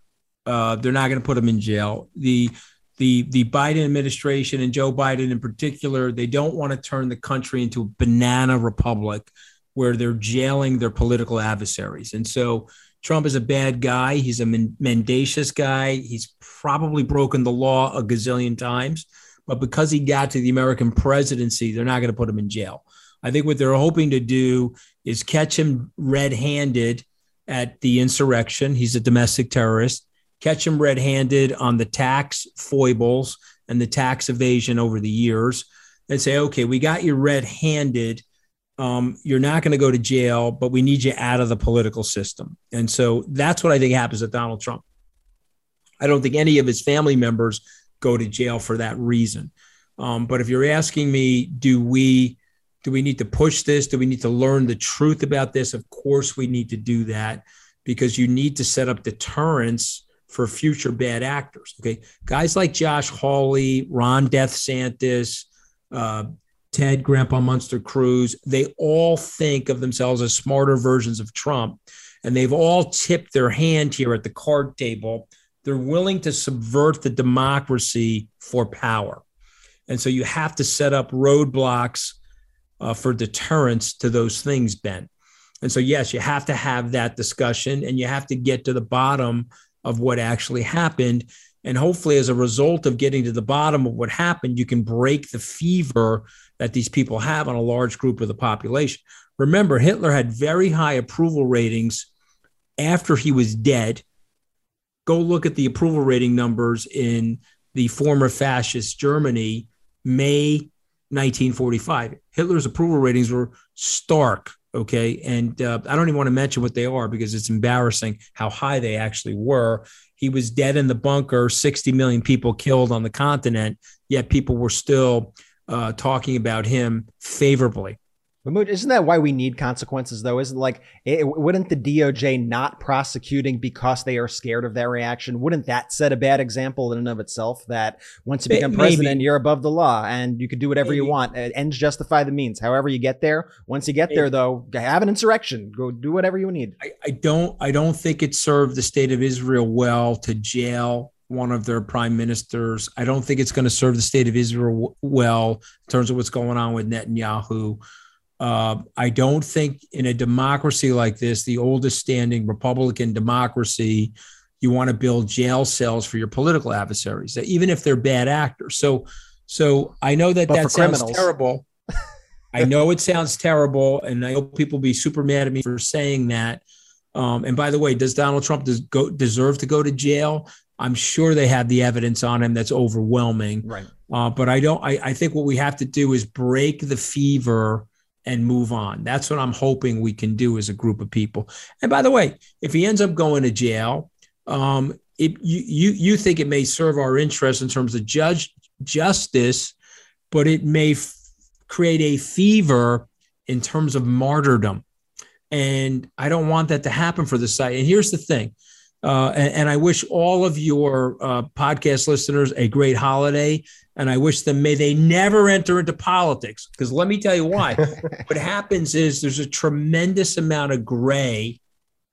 Uh, they're not going to put him in jail. The the the Biden administration and Joe Biden in particular, they don't want to turn the country into a banana republic where they're jailing their political adversaries. And so Trump is a bad guy. He's a mendacious guy. He's probably broken the law a gazillion times. But because he got to the American presidency, they're not going to put him in jail. I think what they're hoping to do is catch him red handed at the insurrection. He's a domestic terrorist catch him red handed on the tax foibles and the tax evasion over the years and say, okay, we got you red handed. Um, you're not going to go to jail, but we need you out of the political system. And so that's what I think happens with Donald Trump. I don't think any of his family members go to jail for that reason. Um, but if you're asking me, do we do we need to push this? Do we need to learn the truth about this? Of course, we need to do that because you need to set up deterrence for future bad actors. Okay. Guys like Josh Hawley, Ron DeSantis, uh, Ted Grandpa Munster Cruz, they all think of themselves as smarter versions of Trump. And they've all tipped their hand here at the card table. They're willing to subvert the democracy for power. And so you have to set up roadblocks uh, for deterrence to those things, Ben. And so, yes, you have to have that discussion and you have to get to the bottom of what actually happened. And hopefully, as a result of getting to the bottom of what happened, you can break the fever that these people have on a large group of the population. Remember, Hitler had very high approval ratings after he was dead. Go look at the approval rating numbers in the former fascist Germany, May 1945. Hitler's approval ratings were stark Okay. And uh, I don't even want to mention what they are because it's embarrassing how high they actually were. He was dead in the bunker, 60 million people killed on the continent, yet people were still uh, talking about him favorably. Isn't that why we need consequences, though? Isn't like it, wouldn't the DOJ not prosecuting because they are scared of that reaction? Wouldn't that set a bad example in and of itself? That once you become president, you're above the law and you can do whatever Maybe. you want. Uh, ends justify the means. However you get there. Once you get Maybe. there, though, have an insurrection. Go do whatever you need. I, I don't. I don't think it served the state of Israel well to jail one of their prime ministers. I don't think it's going to serve the state of Israel well in terms of what's going on with Netanyahu. Uh, I don't think in a democracy like this, the oldest standing Republican democracy, you want to build jail cells for your political adversaries, even if they're bad actors. So, so I know that but that sounds criminals. terrible. I know it sounds terrible, and I hope people be super mad at me for saying that. Um, and by the way, does Donald Trump des- go, deserve to go to jail? I'm sure they have the evidence on him that's overwhelming. Right. Uh, but I don't. I, I think what we have to do is break the fever and move on. That's what I'm hoping we can do as a group of people. And by the way, if he ends up going to jail, um, it, you you you think it may serve our interest in terms of judge justice, but it may f- create a fever in terms of martyrdom. And I don't want that to happen for the site. And here's the thing. Uh, and, and, I wish all of your uh, podcast listeners a great holiday. And I wish them may they never enter into politics. Because let me tell you why. what happens is there's a tremendous amount of gray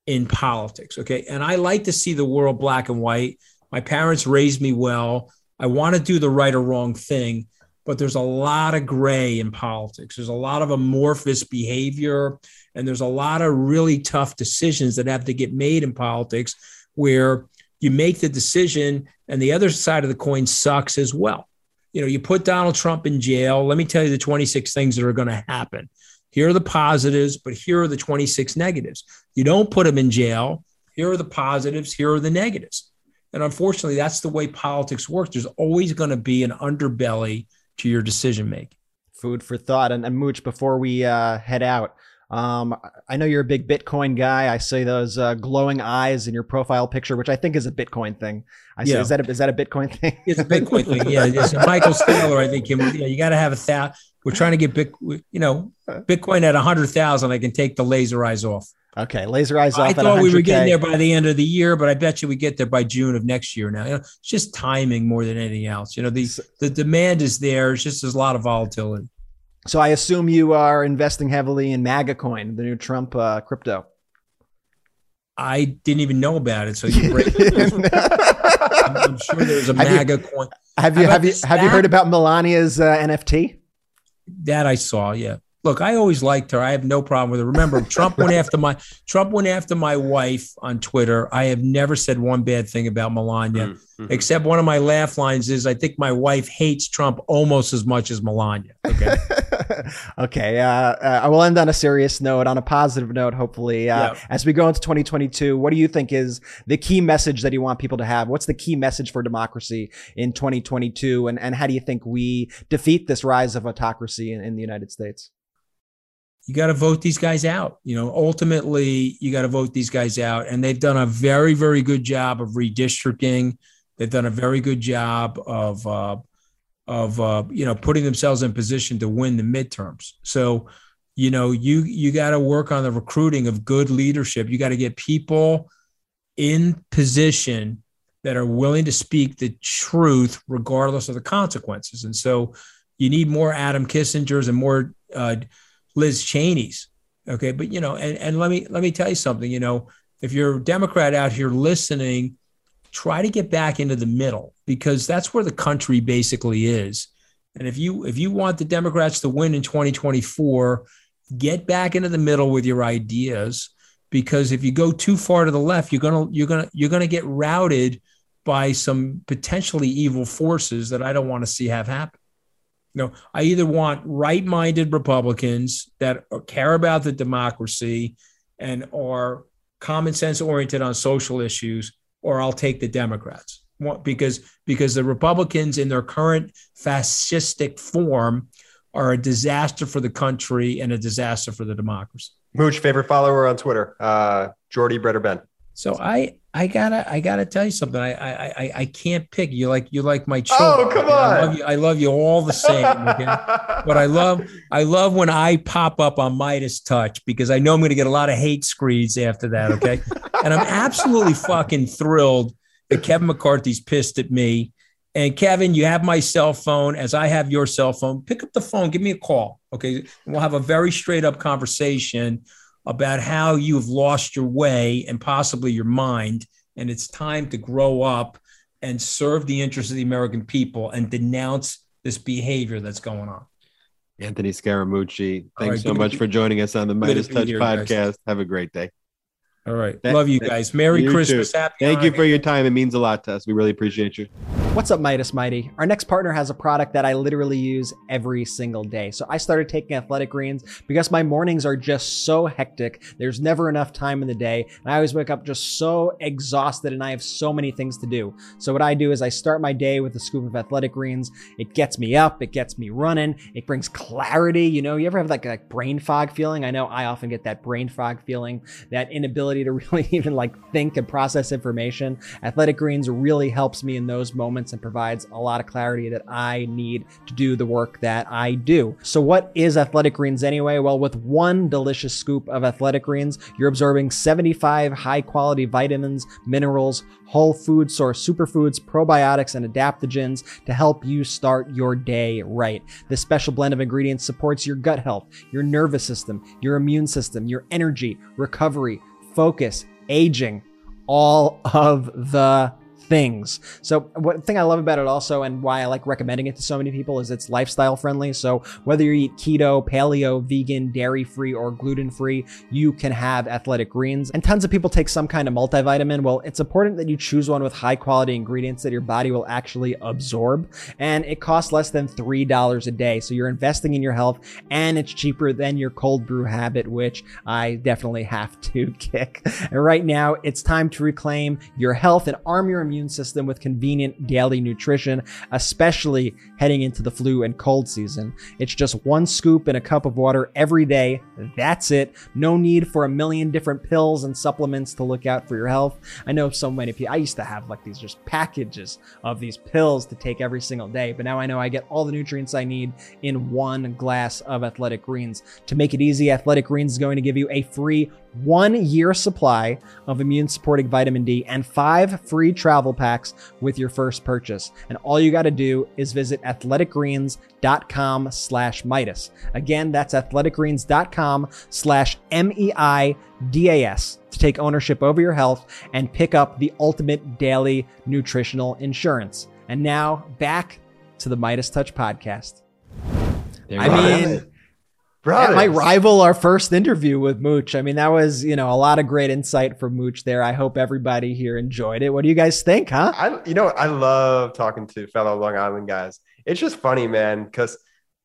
in politics. Okay. And I like to see the world black and white. My parents raised me well. I want to do the right or wrong thing, but there's a lot of gray in politics. There's a lot of amorphous behavior, and there's a lot of really tough decisions that have to get made in politics where you make the decision and the other side of the coin sucks as well. You know, you put Donald Trump in jail. Let me tell you the 26 things that are going to happen. Here are the positives, but here are the 26 negatives. You don't put him in jail. Here are the positives. Here are the negatives. And unfortunately, that's the way politics works. There's always going to be an underbelly to your decision making. Food for thought. And, and Mooch, before we uh, head out, um, I know you're a big Bitcoin guy. I see those uh, glowing eyes in your profile picture, which I think is a Bitcoin thing. I yeah. say, is that a, is that a Bitcoin thing? It's a Bitcoin thing. Yeah, it's Michael Saylor. I think you, know, you got to have a thousand. We're trying to get big, you know, Bitcoin at a hundred thousand. I can take the laser eyes off. Okay, laser eyes off. I thought we were getting there by the end of the year, but I bet you we get there by June of next year. Now, you know, it's just timing more than anything else. You know, the the demand is there. It's just there's a lot of volatility. So I assume you are investing heavily in MAGA coin, the new Trump uh, crypto. I didn't even know about it. So you break. I'm, I'm, sure there's a have MAGA you, coin. Have you have you have you heard about Melania's uh, NFT? That I saw. Yeah. Look, I always liked her. I have no problem with her. Remember, Trump went after my Trump went after my wife on Twitter. I have never said one bad thing about Melania, mm-hmm. except one of my laugh lines is I think my wife hates Trump almost as much as Melania. Okay. okay. Uh, uh, I will end on a serious note, on a positive note, hopefully. Uh, yeah. As we go into 2022, what do you think is the key message that you want people to have? What's the key message for democracy in 2022? And, and how do you think we defeat this rise of autocracy in, in the United States? You got to vote these guys out. You know, ultimately, you got to vote these guys out. And they've done a very, very good job of redistricting. They've done a very good job of, uh, of uh, you know, putting themselves in position to win the midterms. So, you know, you you got to work on the recruiting of good leadership. You got to get people in position that are willing to speak the truth regardless of the consequences. And so, you need more Adam Kinzingers and more. Uh, Liz Cheney's. Okay. But you know, and, and let me let me tell you something, you know, if you're a Democrat out here listening, try to get back into the middle because that's where the country basically is. And if you if you want the Democrats to win in 2024, get back into the middle with your ideas because if you go too far to the left, you're gonna you're gonna you're gonna get routed by some potentially evil forces that I don't want to see have happen. You know, I either want right-minded Republicans that care about the democracy and are common sense oriented on social issues, or I'll take the Democrats because because the Republicans in their current fascistic form are a disaster for the country and a disaster for the democracy. Mooch, favorite follower on Twitter, uh, Jordy Bretter Ben. So I I gotta I gotta tell you something. I I I, can't pick you like you like my oh, children. Oh come on! I love you. I love you all the same. Okay? but I love I love when I pop up on Meidas Touch because I know I'm going to get a lot of hate screeds after that. Okay, and I'm absolutely fucking thrilled that Kevin McCarthy's pissed at me. And Kevin, you have my cell phone as I have your cell phone. Pick up the phone, give me a call. Okay, we'll have a very straight up conversation about how you've lost your way and possibly your mind. And it's time to grow up and serve the interests of the American people and denounce this behavior that's going on. Anthony Scaramucci, thanks right, so much for joining us on the MeidasTouch here, podcast. Guys. Have a great day. All right. Love you guys. Merry you Christmas. Too. Happy Thank you for your time. It means a lot to us. We really appreciate you. What's up, Meidas Mighty? Our next partner has a product that I literally use every single day. So I started taking Athletic Greens because my mornings are just so hectic. There's never enough time in the day. And I always wake up just so exhausted and I have so many things to do. So what I do is I start my day with a scoop of Athletic Greens. It gets me up, it gets me running, it brings clarity. You know, you ever have like, like brain fog feeling? I know I often get that brain fog feeling, that inability to really even like think and process information. Athletic Greens really helps me in those moments and provides a lot of clarity that I need to do the work that I do. So, what is Athletic Greens anyway? Well, with one delicious scoop of Athletic Greens, you're absorbing 75 high quality vitamins, minerals, whole food source superfoods, probiotics, and adaptogens to help you start your day right. This special blend of ingredients supports your gut health, your nervous system, your immune system, your energy, recovery, focus, aging, all of the things. So one thing I love about it also and why I like recommending it to so many people is it's lifestyle friendly. So whether you eat keto, paleo, vegan, dairy free, or gluten free, you can have athletic greens. And tons of people take some kind of multivitamin. Well, it's important that you choose one with high quality ingredients that your body will actually absorb. And it costs less than $3 a day. So you're investing in your health and it's cheaper than your cold brew habit, which I definitely have to kick. And right now it's time to reclaim your health and arm your immune system with convenient daily nutrition, especially heading into the flu and cold season. It's just one scoop in a cup of water every day. That's it. No need for a million different pills and supplements to look out for your health. I know so many people, I used to have like these just packages of these pills to take every single day, but now I know I get all the nutrients I need in one glass of Athletic Greens. To make it easy, Athletic Greens is going to give you a free one year supply of immune supporting vitamin D and five free travel packs with your first purchase. And all you got to do is visit athleticgreens.com slash Meidas. Again, that's athleticgreens.com slash M-E-I-D-A-S to take ownership over your health and pick up the ultimate daily nutritional insurance. And now back to the Meidas Touch podcast. There I you mean, that might rival our first interview with Mooch. I mean, that was, you know, a lot of great insight from Mooch there. I hope everybody here enjoyed it. What do you guys think, huh? I, you know, I love talking to fellow Long Island guys. It's just funny, man, because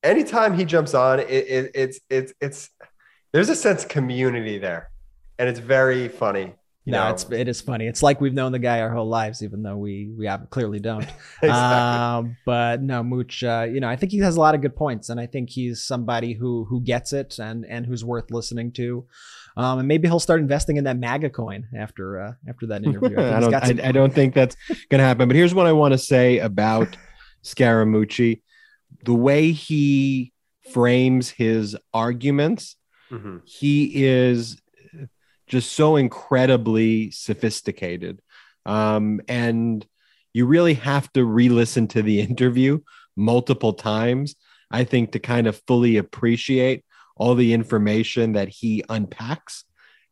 anytime he jumps on, it, it, it's it's it's there's a sense of community there, and it's very funny. You no, know? it's it is funny. It's like we've known the guy our whole lives, even though we we have, clearly don't. Exactly. Um, but no, Mooch, uh, you know, I think he has a lot of good points, and I think he's somebody who who gets it and and who's worth listening to. Um, and maybe he'll start investing in that MAGA coin after uh, after that interview. I, I don't. some- I, I don't think that's going to happen. But here's what I want to say about Scaramucci: the way he frames his arguments, Mhm. he is just so incredibly sophisticated, um, and you really have to re-listen to the interview multiple times. I think to kind of fully appreciate all the information that he unpacks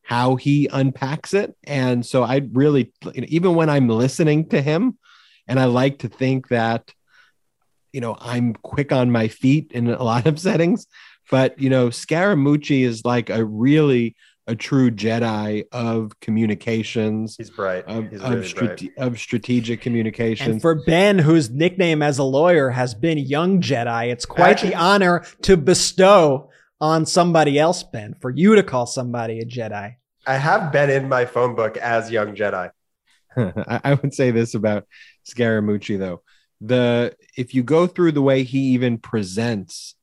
how he unpacks it. And so I really, even when I'm listening to him, and I like to think that, you know, I'm quick on my feet in a lot of settings, but, you know, Scaramucci is like a really a true Jedi of communications, He's bright. of, He's of, really bright. of strategic communications. And for Ben, whose nickname as a lawyer has been Young Jedi, it's quite Actually- the honor to bestow on somebody else, Ben, for you to call somebody a Jedi. I have been in my phone book as young Jedi. I, I would say this about Scaramucci though. The if you go through the way he even presents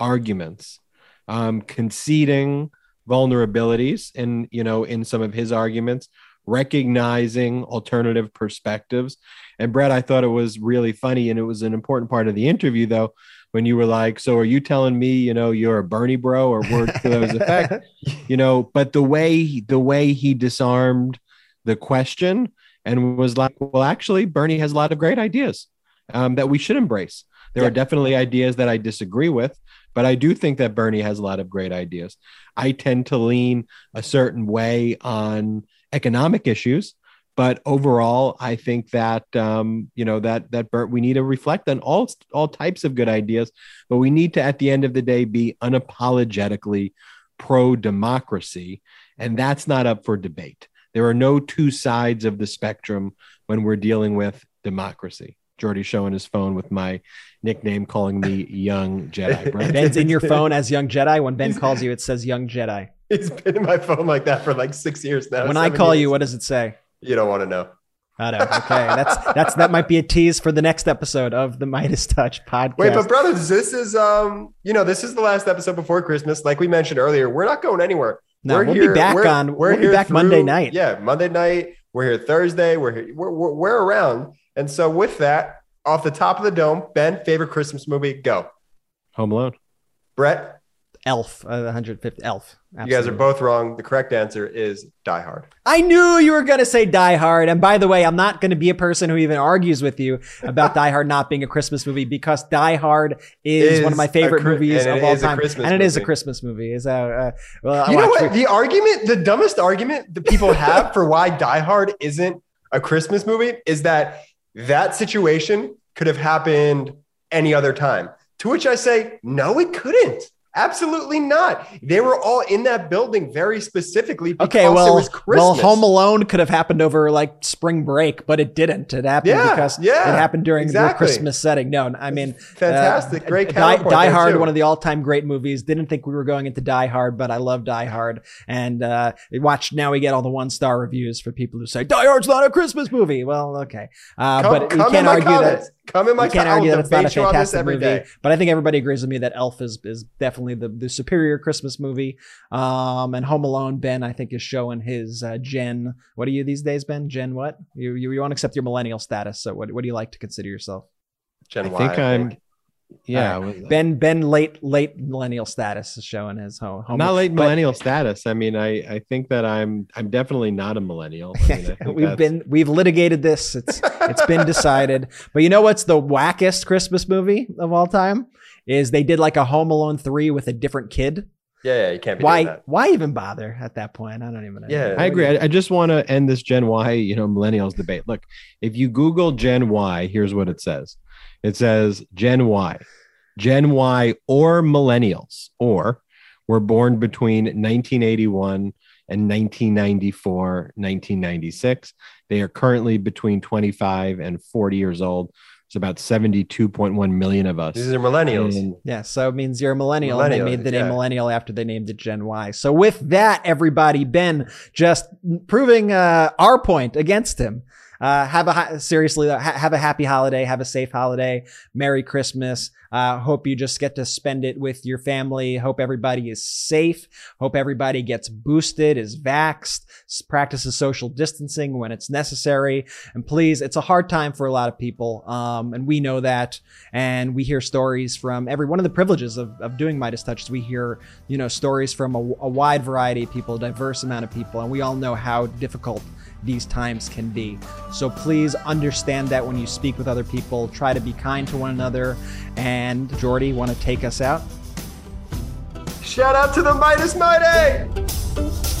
arguments, um, conceding vulnerabilities and you know in some of his arguments, recognizing alternative perspectives. And Brett, I thought it was really funny, and it was an important part of the interview though, when you were like, "So are you telling me, you know, you're a Bernie bro or words to those effect?" you know, but the way the way he disarmed the question and was like, well, actually, Bernie has a lot of great ideas um, that we should embrace. There are definitely ideas that I disagree with, but I do think that Bernie has a lot of great ideas. I tend to lean a certain way on economic issues, but overall, I think that um, you know that that Bert, we need to reflect on all all types of good ideas, but we need to, at the end of the day, be unapologetically pro democracy, and that's not up for debate. There are no two sides of the spectrum when we're dealing with democracy. Jordy showing his phone with my nickname, calling me Young Jedi. Brett. Ben's in your phone as Young Jedi. When Ben calls you, it says Young Jedi. It's been in my phone like that for like six years now. When I call years. you, what does it say? you don't want to know. I know. Okay, that's that's that might be a tease for the next episode of the Meidas Touch podcast. Wait, but brothers, this is um, you know, this is the last episode before Christmas. Like we mentioned earlier, we're not going anywhere. No, we're we'll be back we're- on- We're we'll be here back Monday night. Yeah, Monday night. We're here Thursday. We're here. We're, we're, we're around. And so with that, off the top of the dome, Ben, favorite Christmas movie? Go. Home Alone. Brett, Elf, uh, 150 Elf. you guys are both wrong. The correct answer is Die Hard. I knew you were going to say Die Hard. And by the way, I'm not going to be a person who even argues with you about Die Hard not being a Christmas movie because Die Hard is, Is one of my favorite Chri- movies of all time. Christmas and it is a. Christmas movie. Is uh, uh, well, You know what? it- The argument, the dumbest argument that people have for why Die Hard isn't a Christmas movie is that that situation could have happened any other time. To which I say, no, it couldn't. Absolutely not. They were all in that building very specifically because Okay, it well, was Christmas. well, Home Alone could have happened over like spring break, but it didn't. It happened Yeah, because yeah, it happened during the. Christmas setting. No, I mean, Fantastic. uh, Great Die, Die Hard, too. one of the all-time great movies. Didn't think we were going into Die Hard, but I love Die Hard. And uh, watch now, we get all the one-star reviews for people who say Die Hard's not a Christmas movie. Well, okay, uh, Come, but you come can't argue that. Comments. Come in my You can't argue I that will it's not a debate you on this fantastic every movie, day. but I think everybody agrees with me that Elf is is definitely the, the superior Christmas movie. Um, and Home Alone, Ben, I think is showing his uh, Gen. What are you these days, Ben? Gen what? You you, you won't accept your millennial status. So what what do you like to consider yourself? Gen I Y, think I'm. think. Yeah, All was- uh, Ben Ben late late millennial status is showing his home. home not late but millennial status. I mean, I I think that I'm I'm definitely not a millennial. I mean, I think we've that's- been we've litigated this. It's it's been decided. But you know what's the wackest Christmas movie of all time? Is they did like a Home Alone three with a different kid. Yeah, yeah, you can't be doing Why that. why even bother at that point? I don't even know. Yeah. I agree. I, I just want to end this Gen Y, you know, millennials debate. Look, if you Google Gen Y, here's what it says. It says Gen Y, Gen Y or millennials, or were born between 1981 and 1994, 1996. They are currently between 25 and 40 years old. It's about 72.1 million of us. These are millennials. And Yeah, so it means you're a millennial. and they made the name yeah. millennial after they named it Gen Y. So with that, everybody, Ben just proving uh, our point against him. Uh, have a seriously though, ha- have a happy holiday. Have a safe holiday. Merry Christmas. Uh, hope you just get to spend it with your family. Hope everybody is safe. Hope everybody gets boosted, is vaxxed, practices social distancing when it's necessary. And please, it's a hard time for a lot of people. Um, and we know that. And we hear stories from every one of the privileges of, of doing Meidas Touch. We hear, you know, stories from a, a wide variety of people, diverse amount of people. And we all know how difficult these times can be. So please understand that when you speak with other people, try to be kind to one another. And Jordy, want to take us out? Shout out to the Meidas Mighty!